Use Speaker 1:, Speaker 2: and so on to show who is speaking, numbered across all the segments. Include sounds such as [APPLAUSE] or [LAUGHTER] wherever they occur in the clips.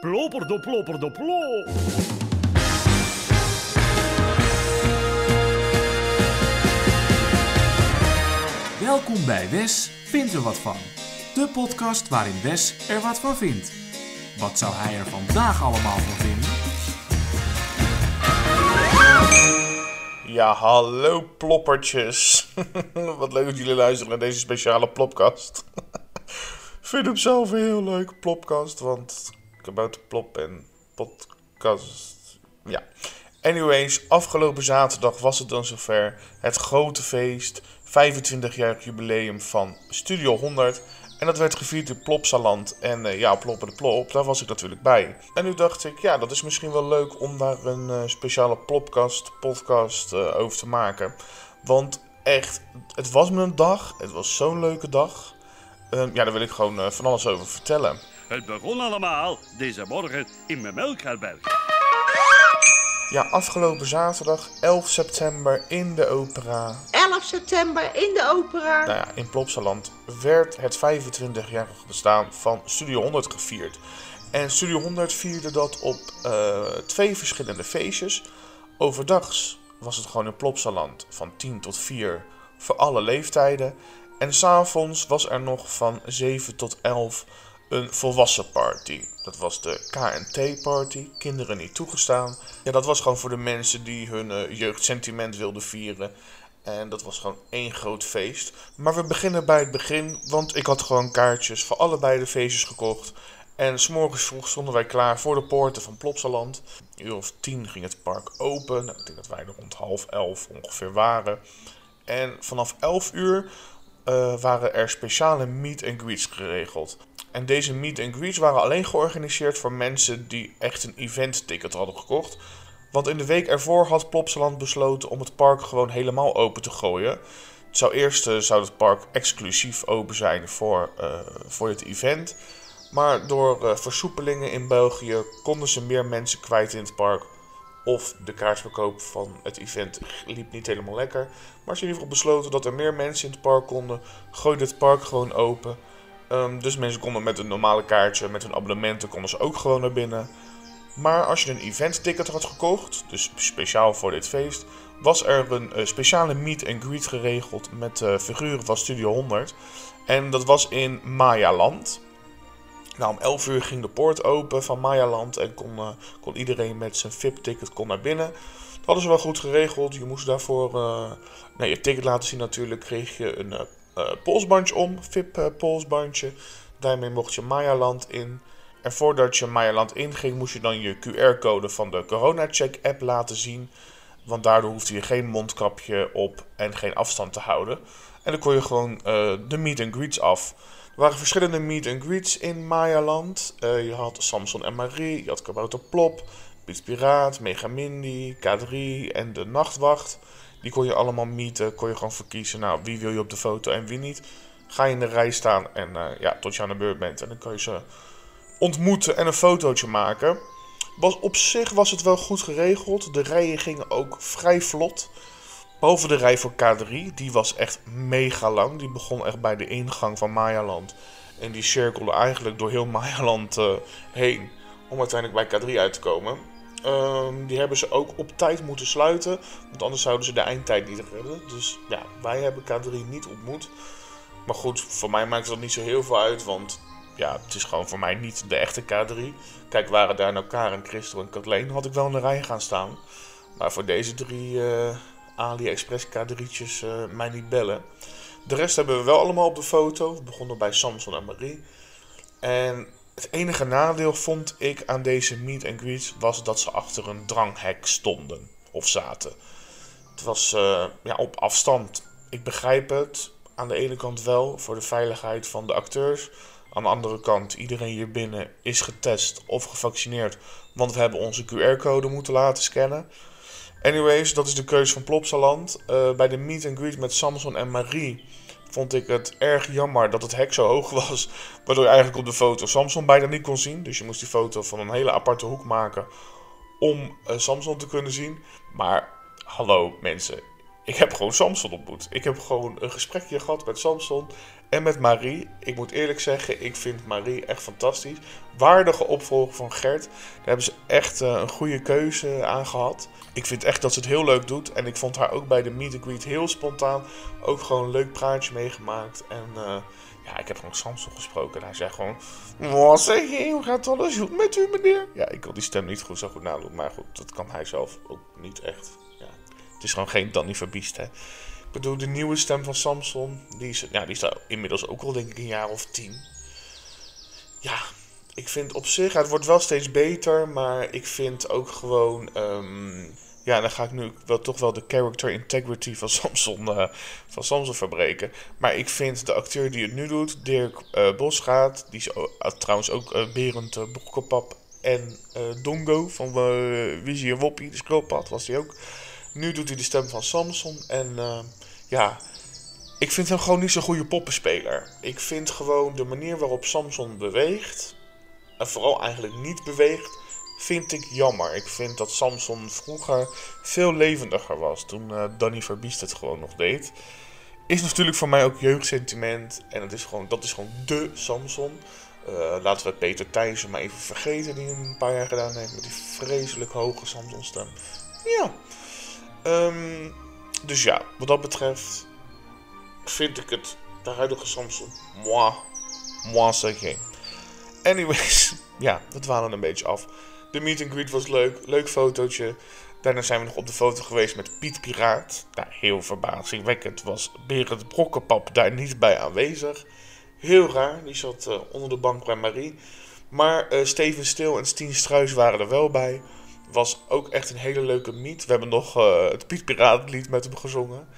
Speaker 1: Plopper de plopper de plop.
Speaker 2: Welkom bij Wes vindt er wat van. De podcast waarin Wes er wat van vindt. Wat zou hij er vandaag allemaal van vinden?
Speaker 3: Ja, hallo ploppertjes. [LAUGHS] Wat leuk dat jullie luisteren naar deze speciale plopkast. [LAUGHS] Vind hem zelf een heel leuk plopkast, want kabouter plop en podcast. Ja. Anyways, afgelopen zaterdag was het dan zover. Het grote feest, 25-jarig jubileum van Studio 100. En dat werd gevierd in Plopsaland. En eh, ja, Ploppen de Plop, daar was ik natuurlijk bij. En nu dacht ik, ja, dat is misschien wel leuk om daar een eh, speciale plopkast, podcast eh, over te maken. Want echt, het was me een dag. Het was zo'n leuke dag. Ehm, ja, daar wil ik gewoon eh, van alles over vertellen.
Speaker 1: Het begon allemaal deze morgen in mijn melkherberg.
Speaker 3: Ja, afgelopen zaterdag, 11 september, in de opera
Speaker 4: 11 september in de opera.
Speaker 3: nou ja, in Plopsaland werd het 25-jarig bestaan van Studio 100 gevierd. En Studio 100 vierde dat op eh, twee verschillende feestjes. Overdags was het gewoon in Plopsaland van 10 tot 4 voor alle leeftijden. En s'avonds was er nog van 7 tot 11 een volwassen party. Dat was de KNT-party, kinderen niet toegestaan. Ja, dat was gewoon voor de mensen die hun eh, jeugdsentiment wilden vieren. En dat was gewoon één groot feest. Maar we beginnen bij het begin, want ik had gewoon kaartjes voor allebei de feestjes gekocht. En s'morgens vroeg stonden wij klaar voor de poorten van Plopsaland. Een uur of tien ging het park open. Nou, ik denk dat wij er rond half elf ongeveer waren. En vanaf 11 uur eh, waren er speciale meet and greets geregeld. En deze meet and greets waren alleen georganiseerd voor mensen die echt een event ticket hadden gekocht. Want in de week ervoor had Plopsaland besloten om het park gewoon helemaal open te gooien. Het zou eerst eh, zou het park exclusief open zijn voor, eh, voor dit event. Maar door versoepelingen in België konden ze meer mensen kwijt in het park. Of de kaartverkoop van het event liep niet helemaal lekker. Maar ze hebben in besloten dat er meer mensen in het park konden. Gooide het park gewoon open. Ehm, dus mensen konden met een normale kaartje, met hun abonnementen, konden ze ook gewoon naar binnen. Maar als je een event-ticket had gekocht, dus speciaal voor dit feest, was er een eh, speciale meet and greet geregeld met eh, figuren van Studio 100. En dat was in Mayaland. Nou, om 11 uur ging de poort open van Mayaland en kon, eh, kon iedereen met zijn VIP-ticket kon naar binnen. Dat hadden ze wel goed geregeld. Je moest daarvoor nee, je ticket laten zien natuurlijk. Kreeg je een eh, polsbandje om, VIP-polsbandje. Daarmee mocht je Mayaland in. En voordat je Mayaland inging, moest je dan je QR-code van de CoronaCheck-app laten zien. Want daardoor hoefde je geen mondkapje op en geen afstand te houden. En dan kon je gewoon de meet and greets af. Er waren verschillende meet and greets in Mayaland. Eh, je had Samson en Marie, je had Kabouter Plop, Piet Piraat, Megamindy, K3 en de Nachtwacht. Die kon je allemaal meeten, kon je gewoon verkiezen. Nou, wie wil je op de foto en wie niet. Ga je in de rij staan en eh, ja, tot je aan de beurt bent. En dan kan je ze ontmoeten en een fotootje maken. Was, op zich was het wel goed geregeld. De rijen gingen ook vrij vlot. Behalve de rij voor K3, die was echt mega lang. Die begon echt bij de ingang van Mayaland. En die cirkelde eigenlijk door heel Mayaland eh, heen. Om uiteindelijk bij K3 uit te komen. Ehm, die hebben ze ook op tijd moeten sluiten. Want anders zouden ze de eindtijd niet redden. Dus ja, wij hebben K3 niet ontmoet. Maar goed, voor mij maakt dat niet zo heel veel uit. Want ja, het is gewoon voor mij niet de echte K3. Kijk, waren daar nou Karen, Christel en Kathleen, had ik wel in de rij gaan staan. Maar voor deze drie eh, AliExpress K3'tjes eh, mij niet bellen. De rest hebben we wel allemaal op de foto. We begonnen bij Samson en Marie. En het enige nadeel vond ik aan deze meet and greets was dat ze achter een dranghek stonden of zaten. Het was eh, ja, op afstand. Ik begrijp het aan de ene kant wel voor de veiligheid van de acteurs. Aan de andere kant, iedereen hier binnen is getest of gevaccineerd. Want we hebben onze QR-code moeten laten scannen. Anyways, dat is de keuze van Plopsaland. Eh, bij de meet and greet met Samson en Marie vond ik het erg jammer dat het hek zo hoog was. [LAUGHS] Waardoor je eigenlijk op de foto Samson bijna niet kon zien. Dus je moest die foto van een hele aparte hoek maken om eh, Samson te kunnen zien. Maar hallo mensen, ik heb gewoon Samson ontmoet. Ik heb gewoon een gesprekje gehad met Samson. En met Marie, ik moet eerlijk zeggen, ik vind Marie echt fantastisch. Waardige opvolger van Gert. Daar hebben ze echt uh, een goede keuze aan gehad. Ik vind echt dat ze het heel leuk doet. En ik vond haar ook bij de meet and greet heel spontaan. Ook gewoon een leuk praatje meegemaakt. En uh, ja, ik heb gewoon Samson gesproken. En hij zei gewoon... Wat zeg je? Hoe gaat alles goed met u, meneer? Ja, ik kan die stem niet goed zo goed nadoen. Maar goed, dat kan hij zelf ook niet echt. Ja, het is gewoon geen Danny Verbiest, hè. Ik bedoel, de nieuwe stem van Samson... Die is, ja, die is daar inmiddels ook al denk ik een jaar of tien. Ja, ik vind op zich... Het wordt wel steeds beter. Maar ik vind ook gewoon... Um, ja, dan ga ik nu wel toch wel de character integrity van Samson, uh, van Samson verbreken. Maar ik vind de acteur die het nu doet, Dirk uh, Bosgaard, die is uh, trouwens ook uh, Berend uh, en Dongo van Wizie en Woppie, de scrollpad was hij ook. Nu doet hij de stem van Samson en ja, ik vind hem gewoon niet zo'n goede poppenspeler. Ik vind gewoon de manier waarop Samson beweegt, en vooral eigenlijk niet beweegt, vind ik jammer. Ik vind dat Samson vroeger veel levendiger was. Toen uh, Danny Verbiest het gewoon nog deed. Is natuurlijk voor mij ook jeugdsentiment. En het is gewoon, dat is gewoon de Samson. Uh, laten we Peter Thijssen maar even vergeten. Die een paar jaar gedaan heeft met die vreselijk hoge Samson stem. Ja. Um, dus ja, wat dat betreft vind ik het de huidige Samson. Moi. Moi je. Anyways, [LAUGHS] ja, dat dwalen een beetje af. De meet and greet was leuk. Leuk fotootje. Daarna zijn we nog op de foto geweest met Piet Piraat. Nou, heel verbazingwekkend was Berend Brokkenpap daar niet bij aanwezig. Heel raar, die zat uh, onder de bank bij Marie. Maar uh, Steven Stil en Stien Struis waren er wel bij. Was ook echt een hele leuke meet. We hebben nog uh, het Piet Piraat lied met hem gezongen.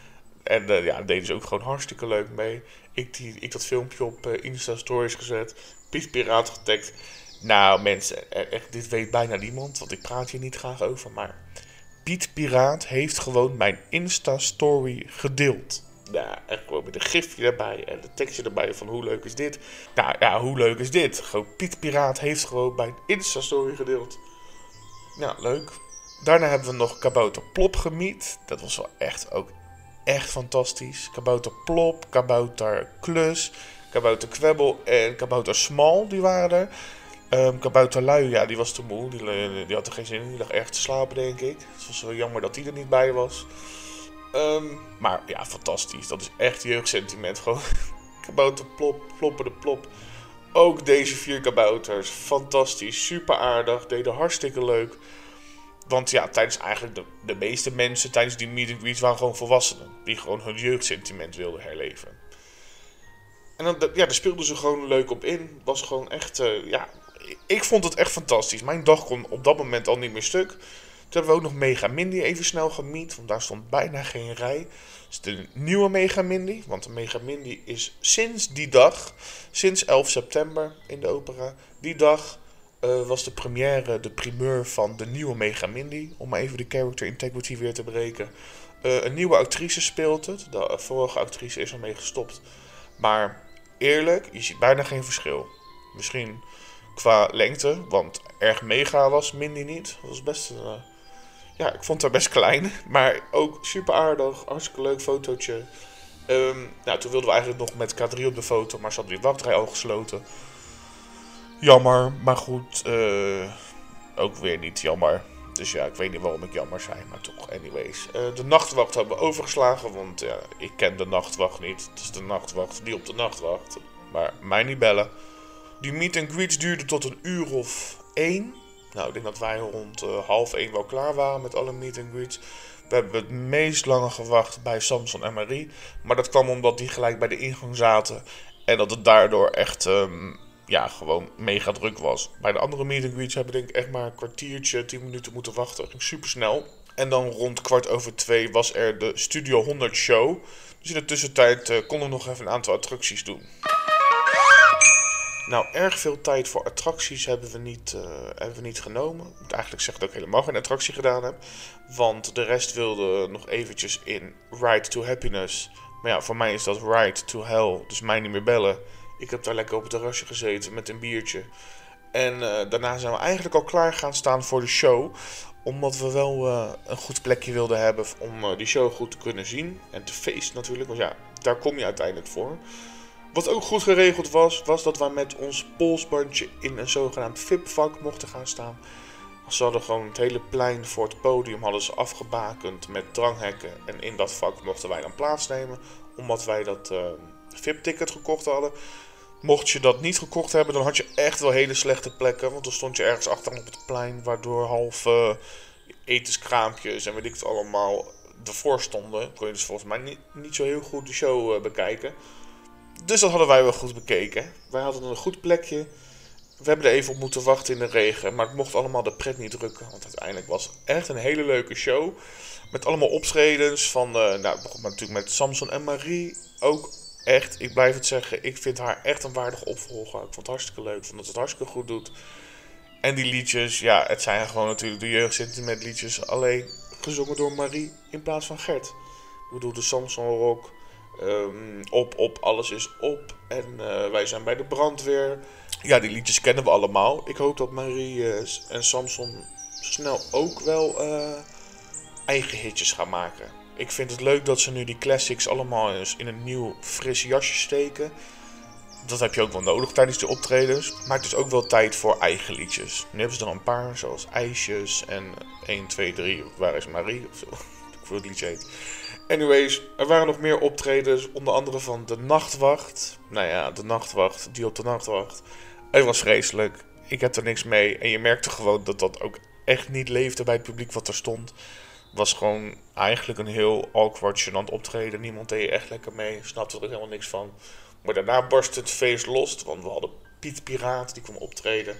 Speaker 3: En ja, daar deden ze ook gewoon hartstikke leuk mee. Ik, die, ik dat filmpje op Insta Stories gezet. Piet Piraat getagd. Nou, mensen, echt, dit weet bijna niemand, want ik praat hier niet graag over. Maar Piet Piraat heeft gewoon mijn Insta-story gedeeld. Nou, echt gewoon met een gifje erbij en de tekstje erbij van hoe leuk is dit. Nou ja, hoe leuk is dit? Gewoon Piet Piraat heeft gewoon mijn Insta-story gedeeld. Ja, leuk. Daarna hebben we nog Kabouter Plop gemiet. Dat was wel echt ook echt fantastisch. Kabouter Plop, Kabouter Klus, Kabouter Kwebbel en Kabouter Smal, die waren er. Um, Kabouter Lui, ja, die was te moe. Die, die, had er geen zin in. Die lag erg te slapen, denk ik. Het was wel jammer dat hij er niet bij was. Um, maar ja, fantastisch. Dat is echt jeugdsentiment. Gewoon [LAUGHS] kabouter plop, ploppen de plop. Ook deze vier kabouters. Fantastisch. Super aardig. Deden hartstikke leuk. Want ja, tijdens eigenlijk de, de meeste mensen tijdens die meet and greets waren gewoon volwassenen. Die gewoon hun jeugdsentiment wilden herleven. En dan, ja, daar speelden ze gewoon leuk op in. Was gewoon echt, uh, ja, ik vond het echt fantastisch. Mijn dag kon op dat moment al niet meer stuk. Toen hebben we ook nog Mega Mindy even snel gemiet, want daar stond bijna geen rij. Het is de nieuwe Mega Mindy, want de Mega Mindy is sinds die dag, sinds 11 september in de opera, die dag uh, was de première, de primeur van de nieuwe Mega Mindy. Om even de character integrity weer te breken. Uh, een nieuwe actrice speelt het. De vorige actrice is ermee gestopt. Maar eerlijk, je ziet bijna geen verschil. Misschien qua lengte, want erg mega was Mindy niet. Dat was best uh, ja, ik vond haar best klein, [LAUGHS] maar ook super aardig, hartstikke leuk fotootje. Um, nou, toen wilden we eigenlijk nog met K3 op de foto, maar ze hadden die wachtrij al gesloten. Jammer, maar goed, uh, ook weer niet jammer. Dus ja, ik weet niet waarom ik jammer zei, maar toch, anyways. Uh, de nachtwacht hebben we overgeslagen, want ja, ik ken de nachtwacht niet. Het is de nachtwacht die op de nacht wacht. Maar mij niet bellen. Die meet and greets duurde tot een uur of één. Nou, ik denk dat wij rond uh, half één wel klaar waren met alle meet and greets. We hebben het meest lange gewacht bij Samson en Marie. Maar dat kwam omdat die gelijk bij de ingang zaten. En dat het daardoor echt um, ja, gewoon mega druk was. Bij de andere meet and greets hebben we denk ik echt maar een kwartiertje, tien minuten moeten wachten. Ging super snel. En dan rond kwart over twee was er de Studio 100 show. Dus in de tussentijd uh, konden we nog even een aantal attracties doen. Nou, erg veel tijd voor attracties hebben we niet, uh, hebben we niet genomen. Ik moet eigenlijk zeggen dat ik helemaal geen attractie gedaan heb. Want de rest wilde nog eventjes in Ride to Happiness. Maar ja, voor mij is dat Ride to Hell. Dus mij niet meer bellen. Ik heb daar lekker op het terrasje gezeten met een biertje. En uh, daarna zijn we eigenlijk al klaar gaan staan voor de show. Omdat we wel uh, een goed plekje wilden hebben om die show goed te kunnen zien. En te feesten natuurlijk. Want ja, daar kom je uiteindelijk voor. Wat ook goed geregeld was, was dat wij met ons polsbandje in een zogenaamd VIP-vak mochten gaan staan. Ze hadden gewoon het hele plein voor het podium hadden ze afgebakend met dranghekken. En in dat vak mochten wij dan plaatsnemen, omdat wij dat uh, VIP-ticket gekocht hadden. Mocht je dat niet gekocht hebben, dan had je echt wel hele slechte plekken. Want dan stond je ergens achteraan op het plein, waardoor halve etenskraampjes en weet ik het allemaal ervoor stonden. Kon je dus volgens mij niet, zo heel goed de show uh, bekijken. Dus dat hadden wij wel goed bekeken. Wij hadden een goed plekje. We hebben er even op moeten wachten in de regen. Maar het mocht allemaal de pret niet drukken. Want uiteindelijk was het echt een hele leuke show. Met allemaal optredens van... Uh, nou, begon natuurlijk met Samson en Marie. Ook echt, ik blijf het zeggen. Ik vind haar echt een waardige opvolger. Ik vond het hartstikke leuk. Ik vond dat het hartstikke goed doet. En die liedjes, ja, het zijn gewoon natuurlijk de jeugdsentiment liedjes. Alleen gezongen door Marie in plaats van Gert. Ik bedoel, de Samson Rock... Um, op, op, alles is op. En uh, wij zijn bij de brandweer. Ja, die liedjes kennen we allemaal. Ik hoop dat Marie uh, en Samson snel ook wel uh, eigen hitjes gaan maken. Ik vind het leuk dat ze nu die classics allemaal eens in een nieuw fris jasje steken. Dat heb je ook wel nodig tijdens de optredens. Maar het is ook wel tijd voor eigen liedjes. Nu hebben ze er een paar, zoals IJsjes en 1, 2, 3. Waar is Marie? Of zo. [LAUGHS] Ik wil het liedje heet. Anyways, er waren nog meer optredens, onder andere van de Nachtwacht. Nou ja, de Nachtwacht, die op de Nachtwacht. Het was vreselijk. Ik heb er niks mee. En je merkte gewoon dat dat ook echt niet leefde bij het publiek wat er stond. Was gewoon eigenlijk een heel awkward, gênant optreden. Niemand deed echt lekker mee. Snapte er helemaal niks van. Maar daarna barstte het feest los. Want we hadden Piet Piraat, die kwam optreden.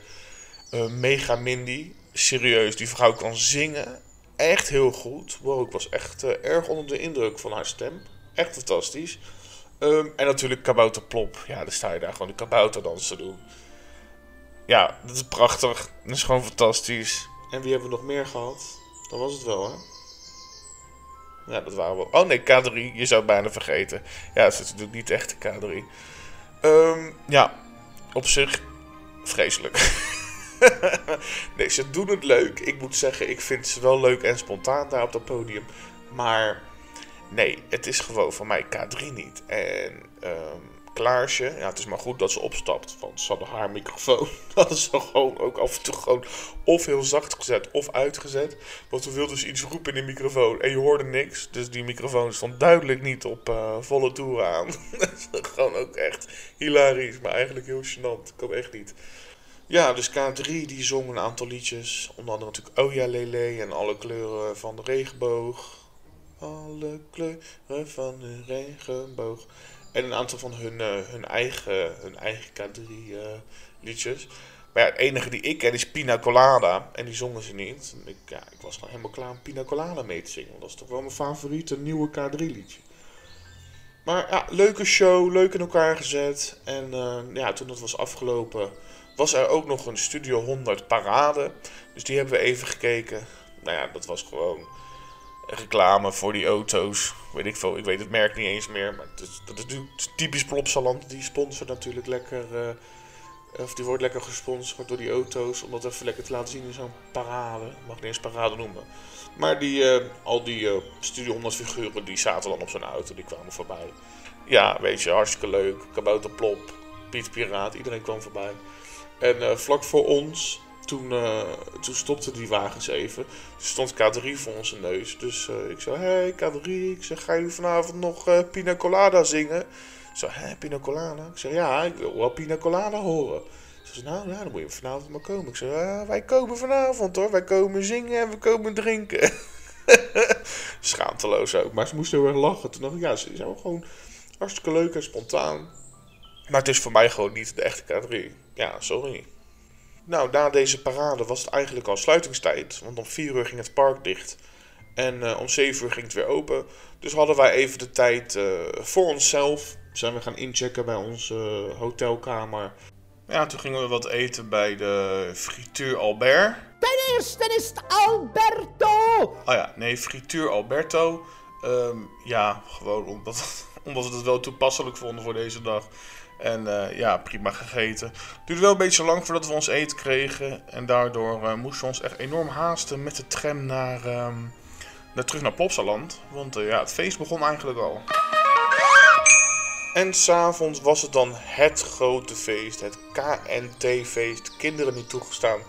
Speaker 3: Uh, Mega Mindy. Serieus, die vrouw kan zingen echt heel goed. Wow, ik was echt uh, erg onder de indruk van haar stem. Echt fantastisch. Um, en natuurlijk Kabouter Plop. Ja, dan sta je daar gewoon de kabouterdans te doen. Ja, dat is prachtig. Dat is gewoon fantastisch. En wie hebben we nog meer gehad? Dat was het wel, hè? Ja, dat waren we. Oh nee, K3. Je zou het bijna vergeten. Ja, het is natuurlijk niet echt de K3. Um, ja, op zich vreselijk. [LAUGHS] [LAUGHS] nee, ze doen het leuk. Ik moet zeggen, ik vind ze wel leuk en spontaan daar op dat podium. Maar nee, het is gewoon van mij K3 niet. En um, Klaarsje, ja, het is maar goed dat ze opstapt. Want ze hadden haar microfoon. [LAUGHS] Dat is gewoon ook af en toe gewoon of heel zacht gezet of uitgezet. Want we wilden dus iets roepen in de microfoon en je hoorde niks. Dus die microfoon stond duidelijk niet op uh, volle toer aan. [LAUGHS] dat is gewoon ook echt hilarisch, maar eigenlijk heel gênant. Ik echt niet. Ja, dus K3 die zong een aantal liedjes. Onder andere natuurlijk Oh ja Lele en alle kleuren van de regenboog. Alle kleuren van de regenboog. En een aantal van hun, uh, hun, eigen, hun eigen K3 uh, liedjes. Maar ja, het enige die ik ken is Pina Colada. En die zongen ze niet. Ik, ja, ik was gewoon helemaal klaar om Pina Colada mee te zingen. Want dat is toch wel mijn favoriete nieuwe K3 liedje. Maar ja, leuke show, leuk in elkaar gezet. En uh, ja, toen dat was afgelopen was er ook nog een Studio 100 parade. Dus die hebben we even gekeken. Nou ja, dat was gewoon reclame voor die auto's. Weet ik veel, ik weet het merk niet eens meer. Maar dat is natuurlijk typisch Plopsaland. Die sponsort natuurlijk lekker. Uh, of die wordt lekker gesponsord door die auto's. Om dat even lekker te laten zien in zo'n parade. Mag niet eens parade noemen. Maar die, uh, al die uh, Studio 100 figuren die zaten dan op zo'n auto. Die kwamen voorbij. Ja, weet je, hartstikke leuk. Kabouter Plop, Piet Piraat, iedereen kwam voorbij. En uh, vlak voor ons, toen, uh, toen stopten die wagens even. Toen stond K3 voor onze neus. Dus uh, ik zei, hey K3, ik zeg, ga je vanavond nog Pina Colada zingen? Ik zei, hé, Pina Colada? Ik zeg, ja, ik wil wel Pina Colada horen. Ze zei, nou, ja, dan moet je vanavond maar komen. Ik zei, wij komen vanavond hoor, wij komen zingen en we komen drinken. [LAUGHS] Schaamteloos ook, maar ze moesten heel erg lachen. Toen dacht ik, ja, ze zijn gewoon hartstikke leuk en spontaan. Maar het is voor mij gewoon niet de echte K3. Ja, sorry. Nou, na deze parade was het eigenlijk al sluitingstijd. Want om 4 uur ging het park dicht. En uh, om 7 uur ging het weer open. Dus hadden wij even de tijd uh, voor onszelf. Zijn we gaan inchecken bij onze uh, hotelkamer. Ja, toen gingen we wat eten bij de frituur Albert.
Speaker 5: Ten eerste is het Alberto!
Speaker 3: Oh ja, nee, frituur Alberto. Um, ja, gewoon omdat, [LAUGHS] omdat we het wel toepasselijk vonden voor deze dag. En uh, ja, prima gegeten. Duurde wel een beetje lang voordat we ons eten kregen. En daardoor uh, moesten we ons echt enorm haasten met de tram naar, um, naar terug naar Plopsaland. Want uh, ja, het feest begon eigenlijk al. En s'avonds was het dan het grote feest, het KNT-feest, kinderen niet toegestaan.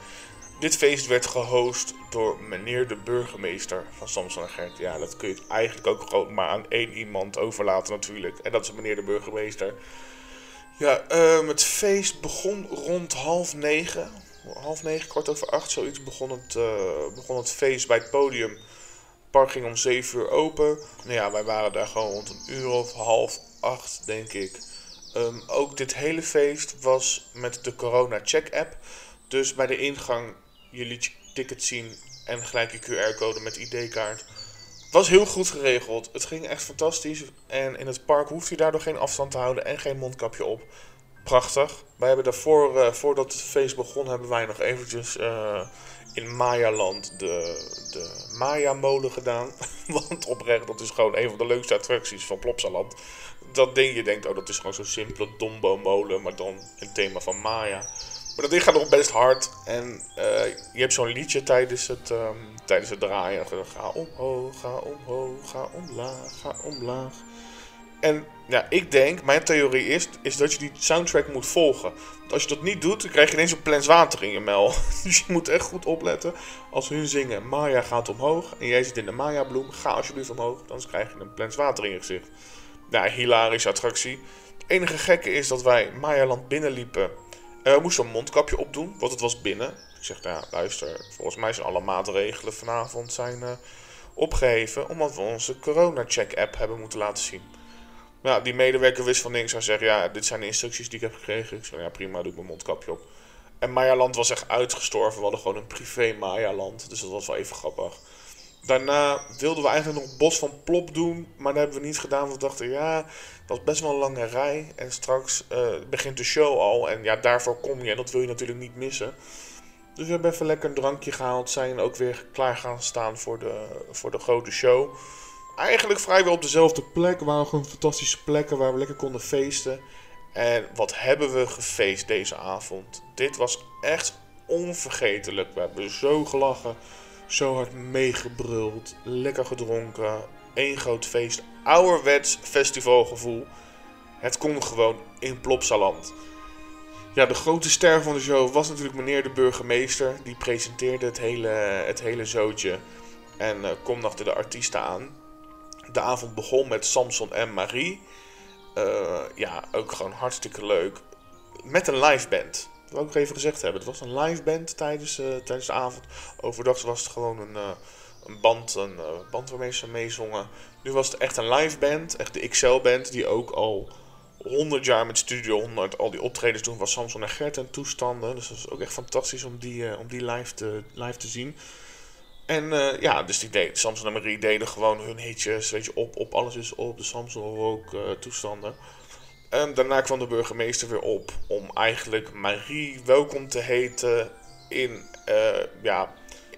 Speaker 3: Dit feest werd gehost door meneer de burgemeester van Samson en Gert. Ja, dat kun je eigenlijk ook gewoon maar aan één iemand overlaten natuurlijk. En dat is meneer de burgemeester. Ja, ehm, het feest begon rond half negen. Half negen, kwart over acht, zoiets begon het, uh, begon het feest bij het podium. Het park ging om zeven uur open. Nou ja, wij waren daar gewoon rond een uur of half acht, denk ik. Um, ook dit hele feest was met de Corona Check app. Dus bij de ingang, je liet je ticket zien en gelijk je QR-code met ID-kaart. Was heel goed geregeld. Het ging echt fantastisch. En in het park hoeft u daardoor geen afstand te houden en geen mondkapje op. Prachtig. Wij hebben daarvoor, uh, voordat het feest begon, hebben wij nog eventjes uh, in Maya-land de, de Maya-molen gedaan. [LAUGHS] Want oprecht, dat is gewoon een van de leukste attracties van Plopsaland. Dat ding, je denkt, oh dat is gewoon zo'n simpele Dombo-molen, maar dan een thema van Maya. Maar dat ding gaat nog best hard. En uh, je hebt zo'n liedje tijdens het, um, tijdens het draaien. Ga omhoog, ga omhoog, ga omlaag, ga omlaag. En ja, ik denk, mijn theorie is, is dat je die soundtrack moet volgen. Want als je dat niet doet, dan krijg je ineens een plens water in je mel. [LAUGHS] Dus je moet echt goed opletten. Als hun zingen, Maya gaat omhoog. En jij zit in de Maya bloem, ga alsjeblieft omhoog. Dan krijg je een plens water in je gezicht. Ja, hilarische attractie. Het enige gekke is dat wij Maya-land binnenliepen. Uh, we moesten een mondkapje opdoen, want het was binnen. Ik zeg, nou ja, luister, volgens mij zijn alle maatregelen vanavond zijn uh, opgeheven. Omdat we onze corona-check-app hebben moeten laten zien. Nou, die medewerker wist van niks. Hij zegt, ja, dit zijn de instructies die ik heb gekregen. Ik zeg, ja, prima, doe ik mijn mondkapje op. En Maya-land was echt uitgestorven. We hadden gewoon een privé Maya-land. Dus dat was wel even grappig. Daarna wilden we eigenlijk nog Bos van Plop doen. Maar dat hebben we niet gedaan. Want we dachten, ja, dat is best wel een lange rij. En straks uh, begint de show al. En ja, daarvoor kom je. En dat wil je natuurlijk niet missen. Dus we hebben even lekker een drankje gehaald. Zijn ook weer klaar gaan staan voor de, voor de grote show. Eigenlijk vrijwel op dezelfde plek. Waren gewoon fantastische plekken waar we lekker konden feesten. En wat hebben we gefeest deze avond? Dit was echt onvergetelijk. We hebben zo gelachen. Zo hard meegebruld, lekker gedronken, één groot feest, ouderwets festivalgevoel. Het kon gewoon in Plopsaland. Ja, de grote ster van de show was natuurlijk meneer de burgemeester. Die presenteerde het hele, het hele zootje en uh, kom achter de artiesten aan. De avond begon met Samson en Marie. Uh, ja, ook gewoon hartstikke leuk. Met een live band. Dat ik even gezegd hebben. Het was een live band tijdens, uh, tijdens de avond. Overdag was het gewoon een, uh, een band, een uh, band waarmee ze meezongen. Nu was het echt een live band, echt de XL-band, die ook al 100 jaar met Studio 100 al die optredens doen van Samson en Gert en toestanden. Dus dat is ook echt fantastisch om die, om die live, te, live te zien. En ja, dus die deed, Samson en Marie deden gewoon hun hitjes, weet je, op, op alles is op, de Samson Rock toestanden. En daarna kwam de burgemeester weer op om eigenlijk Marie welkom te heten in, uh, ja,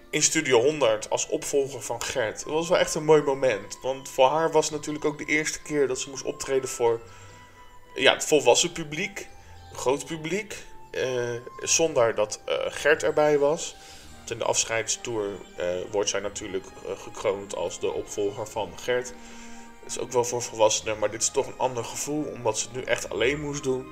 Speaker 3: in Studio 100 als opvolger van Gert. Dat was wel echt een mooi moment. Want voor haar was het natuurlijk ook de eerste keer dat ze moest optreden voor ja, het volwassen publiek, groot publiek. Uh, zonder dat uh, Gert erbij was. Want in de afscheidstour wordt zij natuurlijk gekroond als de opvolger van Gert is ook wel voor volwassenen, maar dit is toch een ander gevoel, omdat ze het nu echt alleen moest doen.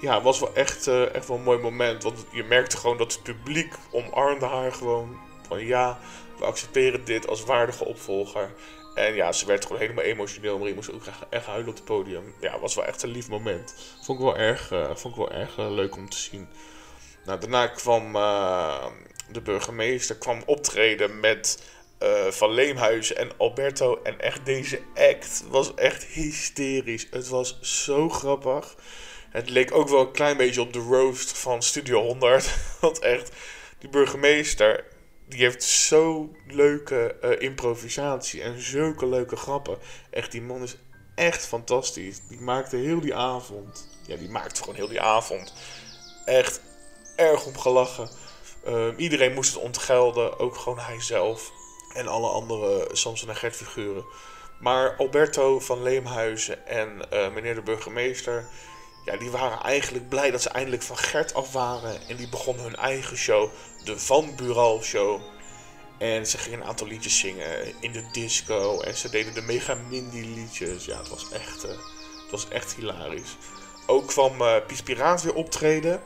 Speaker 3: Ja, was wel echt, uh, echt wel een mooi moment, want je merkte gewoon dat het publiek omarmde haar gewoon. Van ja, we accepteren dit als waardige opvolger. En ja, ze werd gewoon helemaal emotioneel, maar je moest ook echt, huilen op het podium. Ja, was wel echt een lief moment. Vond ik wel erg, uh, vond ik wel erg uh, leuk om te zien. Nou, daarna kwam de burgemeester kwam optreden met uh, van Leemhuizen en Alberto. En echt deze act was echt hysterisch. Het was zo grappig. Het leek ook wel een klein beetje op de roast van Studio 100. [LAUGHS] Want echt, die burgemeester, die heeft zo leuke uh, improvisatie en zulke leuke grappen. Echt, die man is echt fantastisch. Die maakte heel die avond. Ja, die maakte gewoon heel die avond. Echt erg om gelachen. Uh, iedereen moest het ontgelden, ook gewoon hij zelf en alle andere Samson en Gert figuren. Maar Alberto van Leemhuizen en uh, meneer de burgemeester, ja, die waren eigenlijk blij dat ze eindelijk van Gert af waren. En die begonnen hun eigen show, de Van Bural Show. En ze gingen een aantal liedjes zingen in de disco. En ze deden de Mega Mindy liedjes. Ja, het was echt, uh, Het was echt hilarisch. Ook kwam uh, Pies Piraat weer optreden.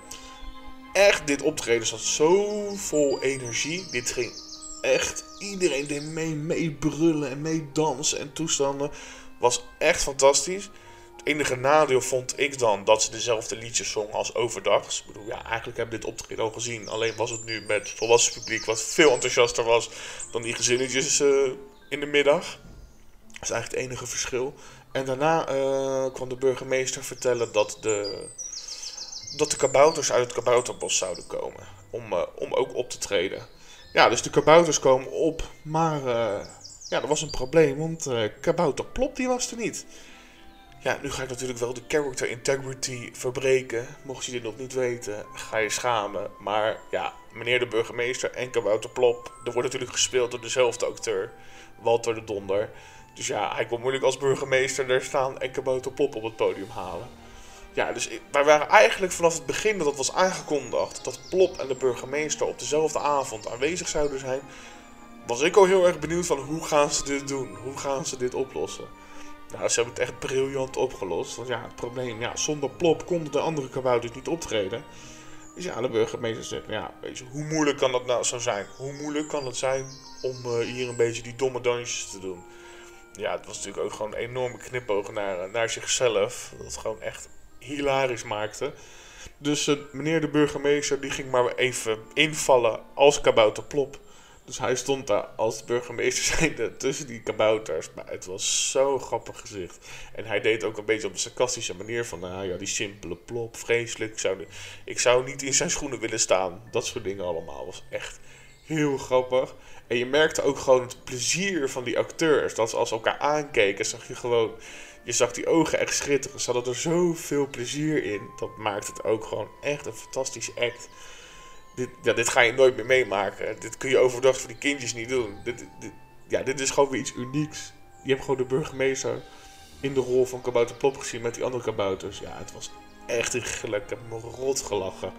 Speaker 3: Echt, dit optreden zat zo vol energie. Dit ging echt, iedereen deed mee, mee brullen en mee dansen en toestanden. Was echt fantastisch. Het enige nadeel vond ik dan dat ze dezelfde liedjes zongen als overdags. Ik bedoel, ja, eigenlijk hebben we dit optreden al gezien. Alleen was het nu met volwassen publiek wat veel enthousiaster was dan die gezinnetjes uh, in de middag. Dat is eigenlijk het enige verschil. En daarna uh, kwam de burgemeester vertellen dat de, dat de kabouters uit het kabouterbos zouden komen. Om, uh, om ook op te treden. Ja, dus de kabouters komen op. Maar uh, ja, er was een probleem. Want kabouter Plop die was er niet. Ja, nu ga ik natuurlijk wel de character integrity verbreken. Mocht je dit nog niet weten, ga je schamen. Maar ja, meneer de burgemeester en kabouter Plop. Er wordt natuurlijk gespeeld door dezelfde acteur. Walter de Donder. Dus ja, hij kon moeilijk als burgemeester daar staan en kabouter Plop op het podium halen. Ja, dus wij waren eigenlijk vanaf het begin dat het was aangekondigd dat Plop en de burgemeester op dezelfde avond aanwezig zouden zijn, was ik al heel erg benieuwd van hoe gaan ze dit doen? Hoe gaan ze dit oplossen? Nou, ze hebben het echt briljant opgelost. Want ja, het probleem, ja, zonder Plop konden de andere kabouters niet optreden. Dus ja, de burgemeester zegt, ja, weet je, hoe moeilijk kan dat nou zo zijn? Hoe moeilijk kan het zijn om uh, hier een beetje die domme dansjes te doen? Ja, het was natuurlijk ook gewoon een enorme knipoog naar, naar zichzelf. Dat gewoon echt hilarisch maakte. Dus uh, meneer de burgemeester die ging maar even invallen als kabouter Plop. Dus hij stond daar als burgemeester [LAUGHS] zijnde tussen die kabouters. Maar het was zo'n grappig gezicht. En hij deed ook een beetje op een sarcastische manier van... Nou ja, die simpele plop, vreselijk. Ik zou, ik zou niet in zijn schoenen willen staan. Dat soort dingen allemaal. was echt heel grappig. En je merkte ook gewoon het plezier van die acteurs. Dat ze als elkaar aankeken, zag je gewoon... Je zag die ogen echt schitteren. Ze hadden er zoveel plezier in. Dat maakt het ook gewoon echt een fantastisch act. Dit, ja, dit ga je nooit meer meemaken. Dit kun je overdag voor die kindjes niet doen. Dit, ja, dit is gewoon weer iets unieks. Je hebt gewoon de burgemeester in de rol van Kabouter Plop gezien met die andere kabouters. Ja, het was echt een geluk. Ik heb me rot gelachen.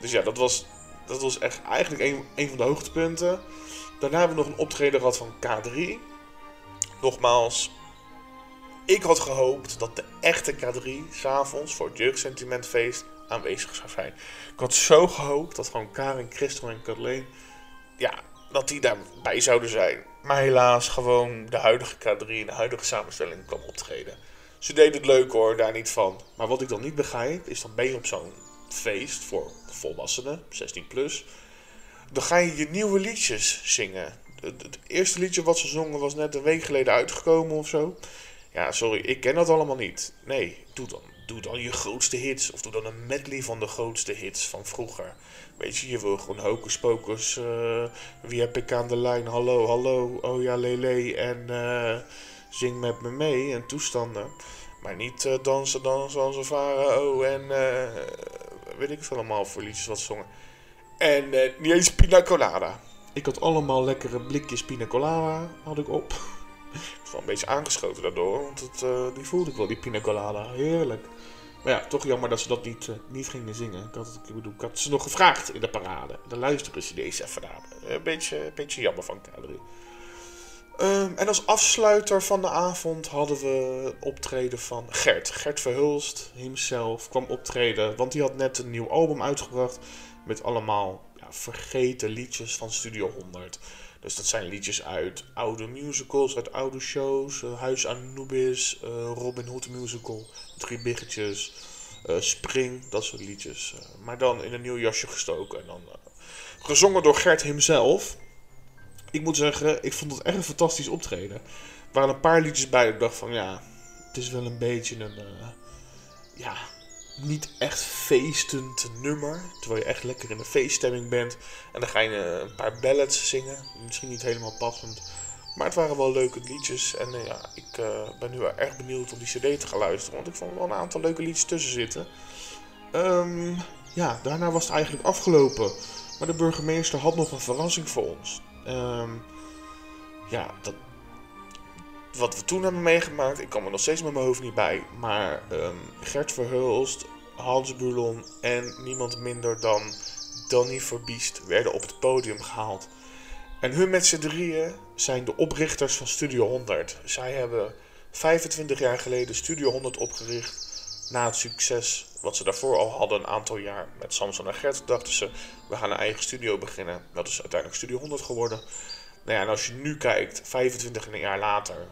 Speaker 3: Dus ja, dat was, dat was echt eigenlijk een, een van de hoogtepunten. Daarna hebben we nog een optreden gehad van K3. Nogmaals, ik had gehoopt dat de echte K3 s'avonds voor het jeugdsentimentfeest aanwezig zou zijn. Ik had zo gehoopt dat gewoon Karin, Christel en Kathleen, ja, dat die daarbij zouden zijn. Maar helaas gewoon de huidige K3 en de huidige samenstelling kwam optreden. Ze deden het leuk hoor, daar niet van. Maar wat ik dan niet begrijp, is dan ben je op zo'n feest voor volwassenen, 16 plus. Dan ga je je nieuwe liedjes zingen. Het, eerste liedje wat ze zongen was net een week geleden uitgekomen of zo. Ja, sorry, ik ken dat allemaal niet. Nee, doe dan doe dan je grootste hits. Of doe dan een medley van de grootste hits van vroeger. Weet je, je wil gewoon hocus pocus. Uh, wie heb ik aan de lijn? Hallo, hallo. Oh ja, lele. En uh, zing met me mee. En toestanden. Maar niet uh, dansen, dansen als een farao. En weet ik het allemaal voor liedjes wat zongen. En niet eens pina colada. Ik had allemaal lekkere blikjes pina colada had ik op. Was wel een beetje aangeschoten daardoor, want het, uh, die voelde ik wel, die pina colada. Heerlijk. Maar ja, toch jammer dat ze dat niet, uh, niet gingen zingen. Ik had, ik, bedoel, ik had ze nog gevraagd in de parade. Dan luisteren ze deze even naar. Een beetje, een beetje jammer van K3. Um, en als afsluiter van de avond hadden we optreden van Gert. Gert Verhulst, hemzelf, kwam optreden. Want die had net een nieuw album uitgebracht. Met allemaal ja, vergeten liedjes van Studio 100. Dus dat zijn liedjes uit oude musicals, uit oude shows. Uh, Huis Anubis, uh, Robin Hood musical, Drie Biggetjes, uh, Spring, dat soort liedjes. maar dan in een nieuw jasje gestoken. En dan gezongen door Gert hemzelf. Ik moet zeggen, ik vond het echt een fantastisch optreden. Er waren een paar liedjes bij. Ik dacht van ja, het is wel een beetje een. ja, niet echt feestend nummer. Terwijl je echt lekker in de feeststemming bent. En dan ga je een paar ballads zingen. Misschien niet helemaal passend. Maar het waren wel leuke liedjes. En uh, ja, ik uh, ben nu erg benieuwd om die cd te gaan luisteren. Want ik vond wel een aantal leuke liedjes tussen zitten. Um, ja, daarna was het eigenlijk afgelopen. Maar de burgemeester had nog een verrassing voor ons. Um, ja, dat, wat we toen hebben meegemaakt, ik kan me nog steeds met mijn hoofd niet bij. Maar um, Gert Verhulst, Hans Bulon en niemand minder dan Danny Verbiest werden op het podium gehaald. En hun met z'n drieën zijn de oprichters van Studio 100. Zij hebben 25 jaar geleden Studio 100 opgericht. Na het succes wat ze daarvoor al hadden, een aantal jaar met Samson en Gert, dachten ze: we gaan een eigen studio beginnen. Dat is uiteindelijk Studio 100 geworden. Nou ja, en als je nu kijkt, 25 jaar later,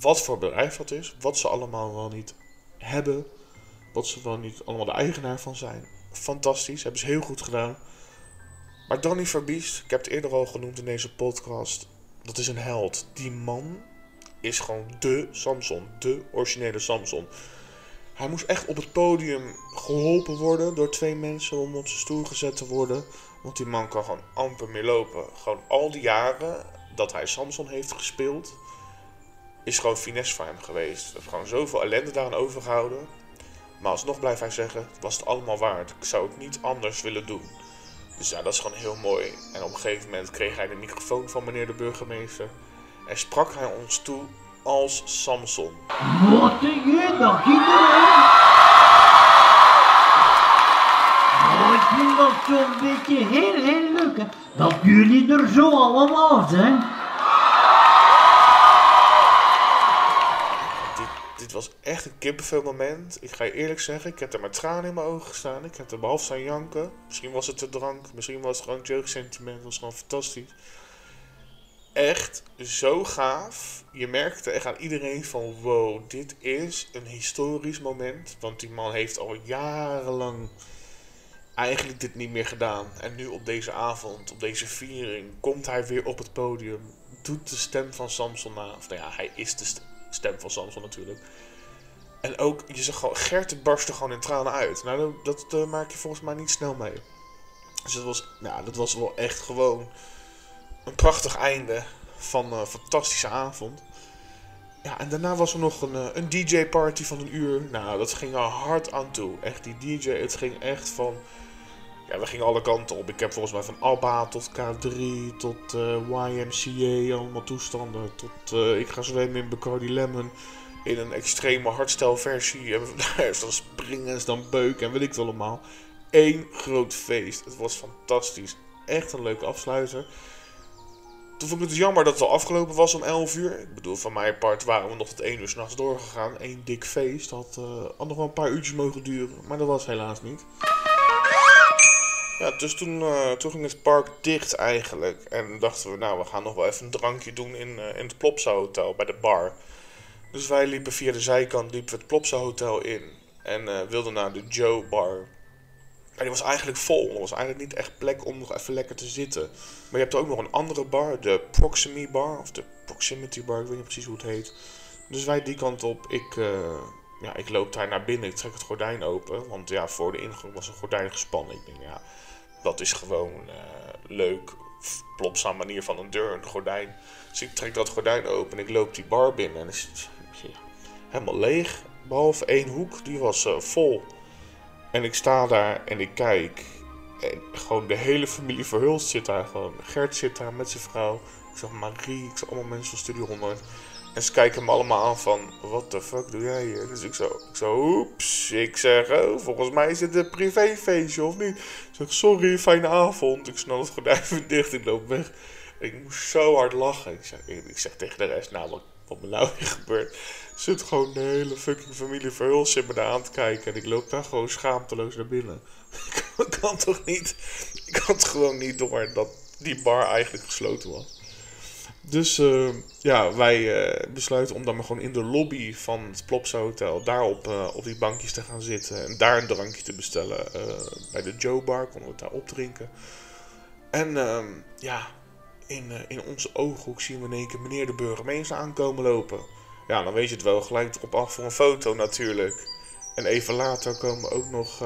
Speaker 3: wat voor bedrijf dat is, wat ze allemaal wel niet hebben, wat ze wel niet allemaal de eigenaar van zijn. Fantastisch, hebben ze heel goed gedaan. Maar Donny Verbiest, ik heb het eerder al genoemd in deze podcast, dat is een held. Die man is gewoon de Samson, de originele Samson. Hij moest echt op het podium geholpen worden door twee mensen om op zijn stoel gezet te worden. Want die man kan gewoon amper meer lopen. Gewoon al die jaren dat hij Samson heeft gespeeld, is gewoon finesse voor hem geweest. Hij heeft gewoon zoveel ellende daaraan overgehouden. Maar alsnog blijft hij zeggen, het was het allemaal waard. Ik zou het niet anders willen doen. Dus ja, dat is gewoon heel mooi. En op een gegeven moment kreeg hij de microfoon van meneer de burgemeester. En sprak hij ons toe als Samson.
Speaker 6: Wat een! Nou, ik vind dat zo'n beetje heel, heel leuk, hè? Dat jullie er zo allemaal zijn.
Speaker 3: Dit was echt een kippenvel moment. Ik ga je eerlijk zeggen, ik heb er met tranen in mijn ogen gestaan. Ik heb er behalve staan janken. Misschien was het de drank, misschien was het gewoon het jeugdsentiment. Het was gewoon fantastisch. Echt zo gaaf. Je merkte echt aan iedereen van wow, dit is een historisch moment. Want die man heeft al jarenlang eigenlijk dit niet meer gedaan. En nu op deze avond, op deze viering, komt hij weer op het podium. Doet de stem van Samson na. Of nou ja, hij is de st- stem van Samson natuurlijk. En ook, je zag gewoon, Gert barstte gewoon in tranen uit. Nou, dat, dat eh, maak je volgens mij niet snel mee. Dus dat was, nou, dat was wel echt gewoon een prachtig einde van een fantastische avond. Ja, en daarna was er nog een, eh, een DJ-party van een uur. Nou, dat ging er hard aan toe. Echt, die DJ, het ging echt van... Ja, we gingen alle kanten op. Ik heb volgens mij van ABBA tot K3 tot eh, YMCA, allemaal toestanden. Tot eh, ik ga zwemmen in Bacardi Lemon. In een extreme hardstyle-versie. En [LAUGHS] daar is dan springen, dan beuken en weet ik het allemaal. Eén groot feest. Het was fantastisch. Echt een leuke afsluiter. Toen vond ik het dus jammer dat het al afgelopen was om 11 uur. Ik bedoel, van mijn part waren we nog tot 1 uur s'nachts doorgegaan. Eén dik feest. Had, eh, had nog wel een paar uurtjes mogen duren. Maar dat was helaas niet. Ja, dus toen, eh, toen ging het park dicht eigenlijk. En dachten we, nou, we gaan nog wel even een drankje doen in, eh, in het Plopsa Hotel bij de bar. Dus wij liepen via de zijkant liepen het Plopsa Hotel in. En eh, wilden naar de Joe Bar. Maar die was eigenlijk vol. Er was eigenlijk niet echt plek om nog even lekker te zitten. Maar je hebt ook nog een andere bar, de Proximity Bar. Of de Proximity Bar, ik weet niet precies hoe het heet. Dus wij die kant op. Ik, ja, ik loop daar naar binnen. Ik trek het gordijn open. Want ja, voor de ingang was een gordijn gespannen. Ik denk, ja, dat is gewoon eh, leuk. Plopsa manier van een deur, een gordijn. Dus ik trek dat gordijn open en ik loop die bar binnen. En is helemaal leeg. Behalve één hoek, die was eh, vol. En ik sta daar en ik kijk. En gewoon de hele familie Verhulst zit daar gewoon. Gert zit daar met zijn vrouw. Ik zag Marie, ik zag allemaal mensen van Studio 100. En ze kijken me allemaal aan van, what the fuck doe jij hier? Dus ik zo, ik zo, oeps. Ik zeg, oh, volgens mij is dit een privéfeestje of niet? Ik zeg, sorry, fijne avond. Ik snel het gordijn [LAUGHS] weer dicht, ik loop weg. Ik moest zo hard lachen. Ik zeg, ik zeg tegen de rest, nou, wat, wat me nou [LAUGHS] weer gebeurt. Zit gewoon de hele fucking familie Verhulst zit me daar aan te kijken. En ik loop daar gewoon schaamteloos naar binnen. [LAUGHS] ik kan toch niet, ik had gewoon niet door dat die bar eigenlijk gesloten was. Dus eh, ja, wij eh, besluiten om dan maar gewoon in de lobby van het Plopsa Hotel daarop eh, op die bankjes te gaan zitten en daar een drankje te bestellen. Eh, bij de Joe Bar konden we het daar opdrinken. En ehm, ja, in, in onze ooghoek zien we in één keer meneer de burgemeester aankomen lopen. Ja, dan weet je het wel, gelijk erop af voor een foto natuurlijk. En even later komen ook nog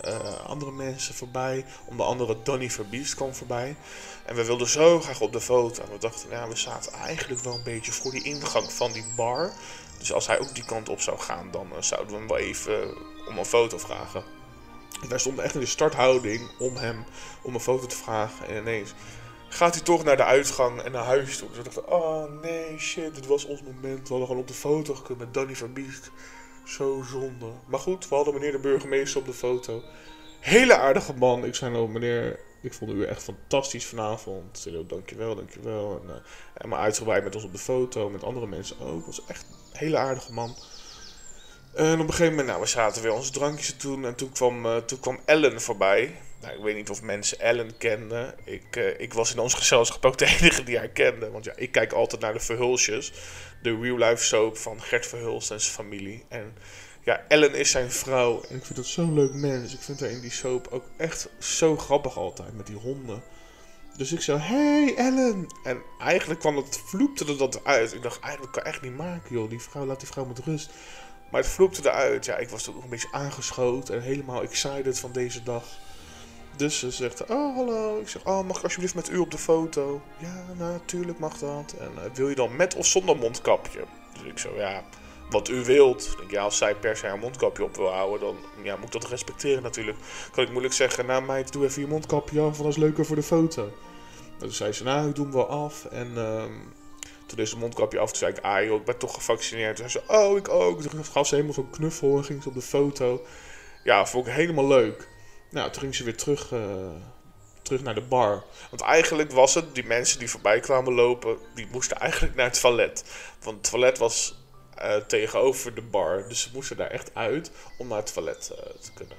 Speaker 3: eh, eh, andere mensen voorbij. Onder andere Donny Verbiest kwam voorbij. En we wilden zo graag op de foto. En we dachten, ja, we zaten eigenlijk wel een beetje voor die ingang van die bar. Dus als hij ook die kant op zou gaan, dan eh, zouden we hem wel even om een foto vragen. En wij stonden echt in de starthouding om hem om een foto te vragen. En ineens gaat hij toch naar de uitgang en naar huis toe. Dus we dachten, oh nee, shit, dit was ons moment. We hadden gewoon op de foto gekund met Danny Verbiest. Zo zonde. Maar goed, we hadden meneer de burgemeester op de foto. Hele aardige man. Ik zei nou, meneer, Ik vond u echt fantastisch vanavond. Celo, dankjewel, dankjewel. En, uh, en maar uitgebreid met ons op de foto, met andere mensen ook. Was echt een hele aardige man. En op een gegeven moment, nou, we zaten weer onze drankjes te doen. En toen kwam, uh, toen kwam Ellen voorbij. Nou, ik weet niet of mensen Ellen kenden. Ik, uh, ik was in ons gezelschap ook de [LAUGHS] enige die haar kende. Want ja, ik kijk altijd naar de Verhulsjes. De real life soap van Gert Verhulst en zijn familie. En ja, Ellen is zijn vrouw. En ik vind dat zo'n leuk mens. Ik vind haar in die soap ook echt zo grappig altijd met die honden. Dus ik zei, hey Ellen. En eigenlijk kwam het, vloepte er dat uit. Ik dacht, eigenlijk kan ik echt niet maken joh. Die vrouw, laat die vrouw met rust. Maar het vloepte eruit. Ja, ik was ook een beetje aangeschoten en helemaal excited van deze dag. Dus ze zegt, oh hallo. Ik zeg, oh mag ik alsjeblieft met u op de foto? Ja, natuurlijk mag dat. En uh, wil je dan met of zonder mondkapje? Dus ik zo, ja, wat u wilt. Ik denk, ja, als zij per se haar mondkapje op wil houden, dan ja, moet ik dat respecteren natuurlijk. Kan ik moeilijk zeggen, nou meid, doe even je mondkapje af, want dat is leuker voor de foto. Dus zei ze, nou, ik doe hem wel af. En uh, toen is het mondkapje af. Toen zei ik, ah joh, ik ben toch gevaccineerd. Toen zei ze, oh, ik ook. Toen gaf ze helemaal zo'n knuffel en ging ze op de foto. Ja, vond ik helemaal leuk. Nou, toen ging ze weer terug, uh, terug naar de bar. Want eigenlijk was het, die mensen die voorbij kwamen lopen, die moesten eigenlijk naar het toilet. Want het toilet was uh, tegenover de bar. Dus ze moesten daar echt uit om naar het toilet uh, te kunnen.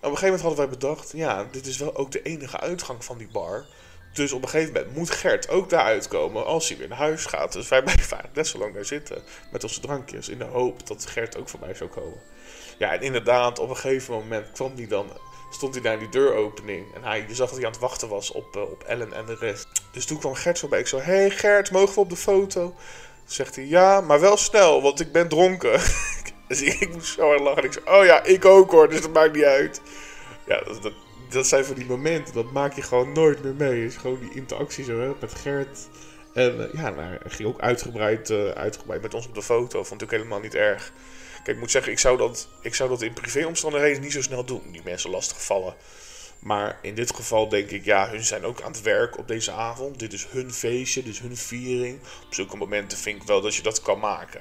Speaker 3: En op een gegeven moment hadden wij bedacht, ja, dit is wel ook de enige uitgang van die bar. Dus op een gegeven moment moet Gert ook daar uitkomen als hij weer naar huis gaat. Dus wij [LAUGHS] blijven net zo lang daar zitten met onze drankjes. In de hoop dat Gert ook voorbij zou komen. Ja, en inderdaad, op een gegeven moment kwam hij dan. Stond hij daar in die deuropening. En hij, zag dat hij aan het wachten was op, uh, op Ellen en de rest. Dus toen kwam Gert voorbij. Ik zo: Hey Gert, mogen we op de foto? Toen zegt hij: Ja, maar wel snel, want ik ben dronken. [LAUGHS] dus ik, ik moest zo hard lachen. Ik zei: Oh ja, ik ook hoor, dus dat maakt niet uit. Ja, dat, dat, dat zijn van die momenten, dat maak je gewoon nooit meer mee. Is gewoon die interactie zo hè, met Gert. En uh, ja, nou, hij ging ook uitgebreid, uh, uitgebreid met ons op de foto. Vond ik helemaal niet erg. Kijk, ik moet zeggen, ik zou dat, ik zou dat in privéomstandigheden niet zo snel doen. Die mensen lastig vallen. Maar in dit geval denk ik, ja, hun zijn ook aan het werk op deze avond. Dit is hun feestje, dit is hun viering. Op zulke momenten vind ik wel dat je dat kan maken.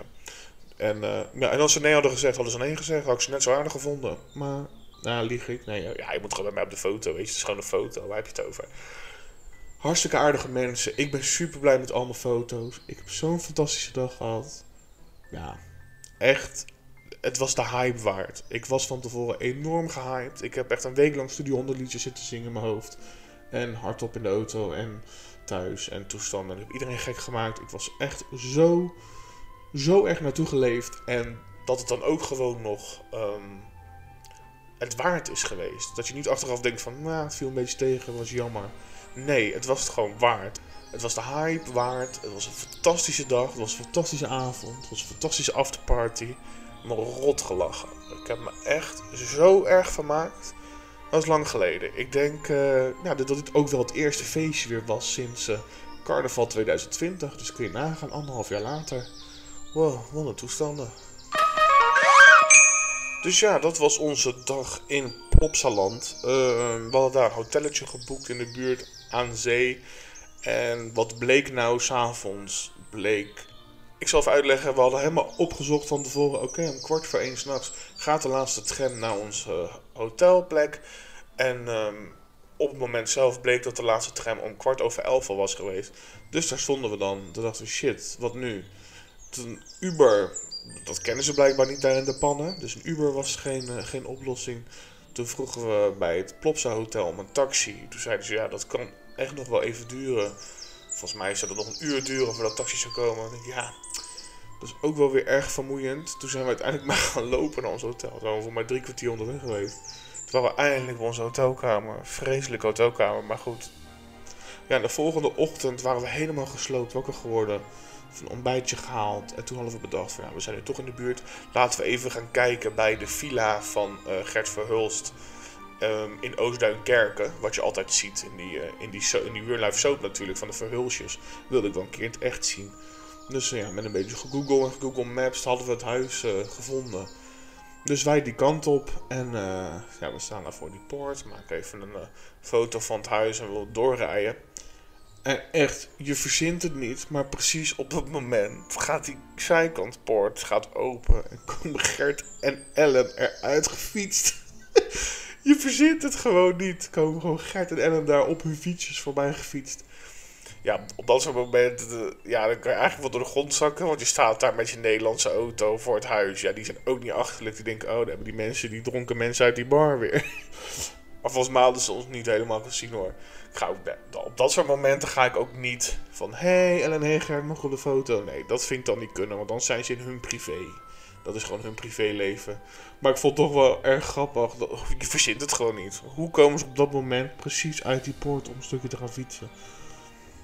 Speaker 3: En, uh, ja, en als ze nee hadden gezegd, hadden ze nee gezegd, had ik ze net zo aardig gevonden. Maar nou, lieg ik. Nee, ja, je moet gewoon bij mij op de foto. Weet je, het is gewoon een foto. Waar heb je het over? Hartstikke aardige mensen. Ik ben super blij met al mijn foto's. Ik heb zo'n fantastische dag gehad. Ja, echt. Het was de hype waard. Ik was van tevoren enorm gehyped. Ik heb echt een week lang Studio 100 liedjes zitten zingen in mijn hoofd. En hardop in de auto en thuis en toestanden. Ik heb iedereen gek gemaakt. Ik was echt zo, zo erg naartoe geleefd. En dat het dan ook gewoon nog... Um, het waard is geweest. Dat je niet achteraf denkt van, nou, het viel een beetje tegen, was jammer. Nee, het was het gewoon waard. Het was de hype waard. Het was een fantastische dag. Het was een fantastische avond. Het was een fantastische afterparty. Me rot gelachen. Ik heb me echt zo erg vermaakt. Dat is lang geleden. Ik denk uh, nou, dat dit ook wel het eerste feestje weer was sinds uh, carnaval 2020. Dus kun je nagaan, anderhalf jaar later. Wow, wat een toestanden. Dus ja, dat was onze dag in Plopsaland. Uh, we hadden daar een hotelletje geboekt in de buurt aan zee. En wat bleek nou s'avonds? Bleek. Ik zal even uitleggen, we hadden helemaal opgezocht van tevoren. Oké, om kwart voor één s'nachts gaat de laatste tram naar onze hotelplek. En um, op het moment zelf bleek dat de laatste tram om kwart over elf al was geweest. Dus daar stonden we dan. Toen dachten we, shit, wat nu? Toen Uber dat kennen ze blijkbaar niet daar in de pannen. Dus een Uber was geen, uh, geen oplossing. Toen vroegen we bij het Plopsa Hotel om een taxi. Toen zeiden ze, ja, dat kan echt nog wel even duren. Volgens mij zou het nog een uur duren voordat taxi zou komen. Ja, dat is ook wel weer erg vermoeiend. Toen zijn we uiteindelijk [LAUGHS] maar gaan lopen naar ons hotel. Toen zijn we voor maar drie kwartier onderweg geweest. Toen waren we eindelijk bij onze hotelkamer. Vreselijke hotelkamer, maar goed. Ja, de volgende ochtend waren we helemaal gesloopt wakker geworden een ontbijtje gehaald. En toen hadden we bedacht van ja, we zijn nu toch in de buurt. Laten we even gaan kijken bij de villa van uh, Gert Verhulst. Um, in Oostduinkerken, wat je altijd ziet in die, uh, in die, in die real soap natuurlijk van de Verhulsjes, wilde ik wel een keer het echt zien. Dus uh, ja, met een beetje Google en Google Maps hadden we het huis gevonden. Dus wij die kant op en ja, we staan daar voor die poort, maken even een foto van het huis en willen doorrijden. En echt, je verzint het niet, maar precies op dat moment gaat die zijkantpoort gaat open en [LAUGHS] komen Gert en Ellen eruit gefietst. Je verzint het gewoon niet. Komen gewoon Gert en Ellen daar op hun fietsjes voorbij gefietst. Ja, op dat soort momenten, eh, ja, dan kan je eigenlijk wel door de grond zakken. Want je staat daar met je Nederlandse auto voor het huis. Ja, die zijn ook niet achterlijk. Die denken, oh, daar hebben die mensen, die dronken mensen uit die bar weer. [LAUGHS] Maar volgens mij hadden ze ons niet helemaal gezien hoor. Ik ga ook, op dat soort momenten ga ik ook niet van... Hey Ellen Heger, nog op de foto. Nee, dat vind ik dan niet kunnen. Want dan zijn ze in hun privé. Dat is gewoon hun privéleven. Maar ik vond het toch wel erg grappig. Dat, je verzint het gewoon niet. Hoe komen ze op dat moment precies uit die poort om een stukje te gaan fietsen?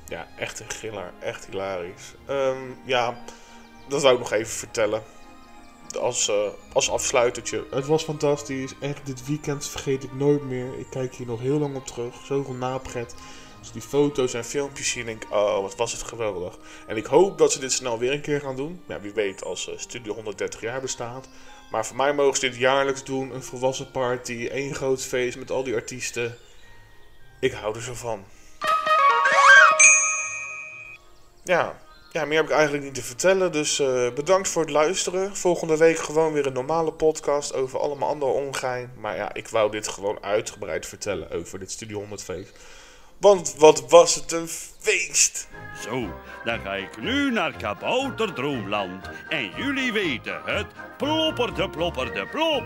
Speaker 3: Ja, echt een giller. Echt hilarisch. Ehm, ja, dat zou ik nog even vertellen. Als, uh, als afsluitertje. Het was fantastisch. Echt, dit weekend vergeet ik nooit meer. Ik kijk hier nog heel lang op terug. Zoveel napret. Als die foto's en filmpjes zie, denk ik, oh, wat was het geweldig. En ik hoop dat ze dit snel weer een keer gaan doen. Ja, wie weet als uh, Studio 130 jaar bestaat. Maar voor mij mogen ze dit jaarlijks doen. Een volwassen party, één groot feest met al die artiesten. Ik hou er zo van. Ja, ja, meer heb ik eigenlijk niet te vertellen. Dus uh, bedankt voor het luisteren. Volgende week gewoon weer een normale podcast over allemaal andere ongein. Maar ja, ik wou dit gewoon uitgebreid vertellen over dit Studio 100 feest. Want wat was het een feest!
Speaker 1: Zo, dan ga ik nu naar Kabouter Droomland. En jullie weten het, plopperde plopperde plop.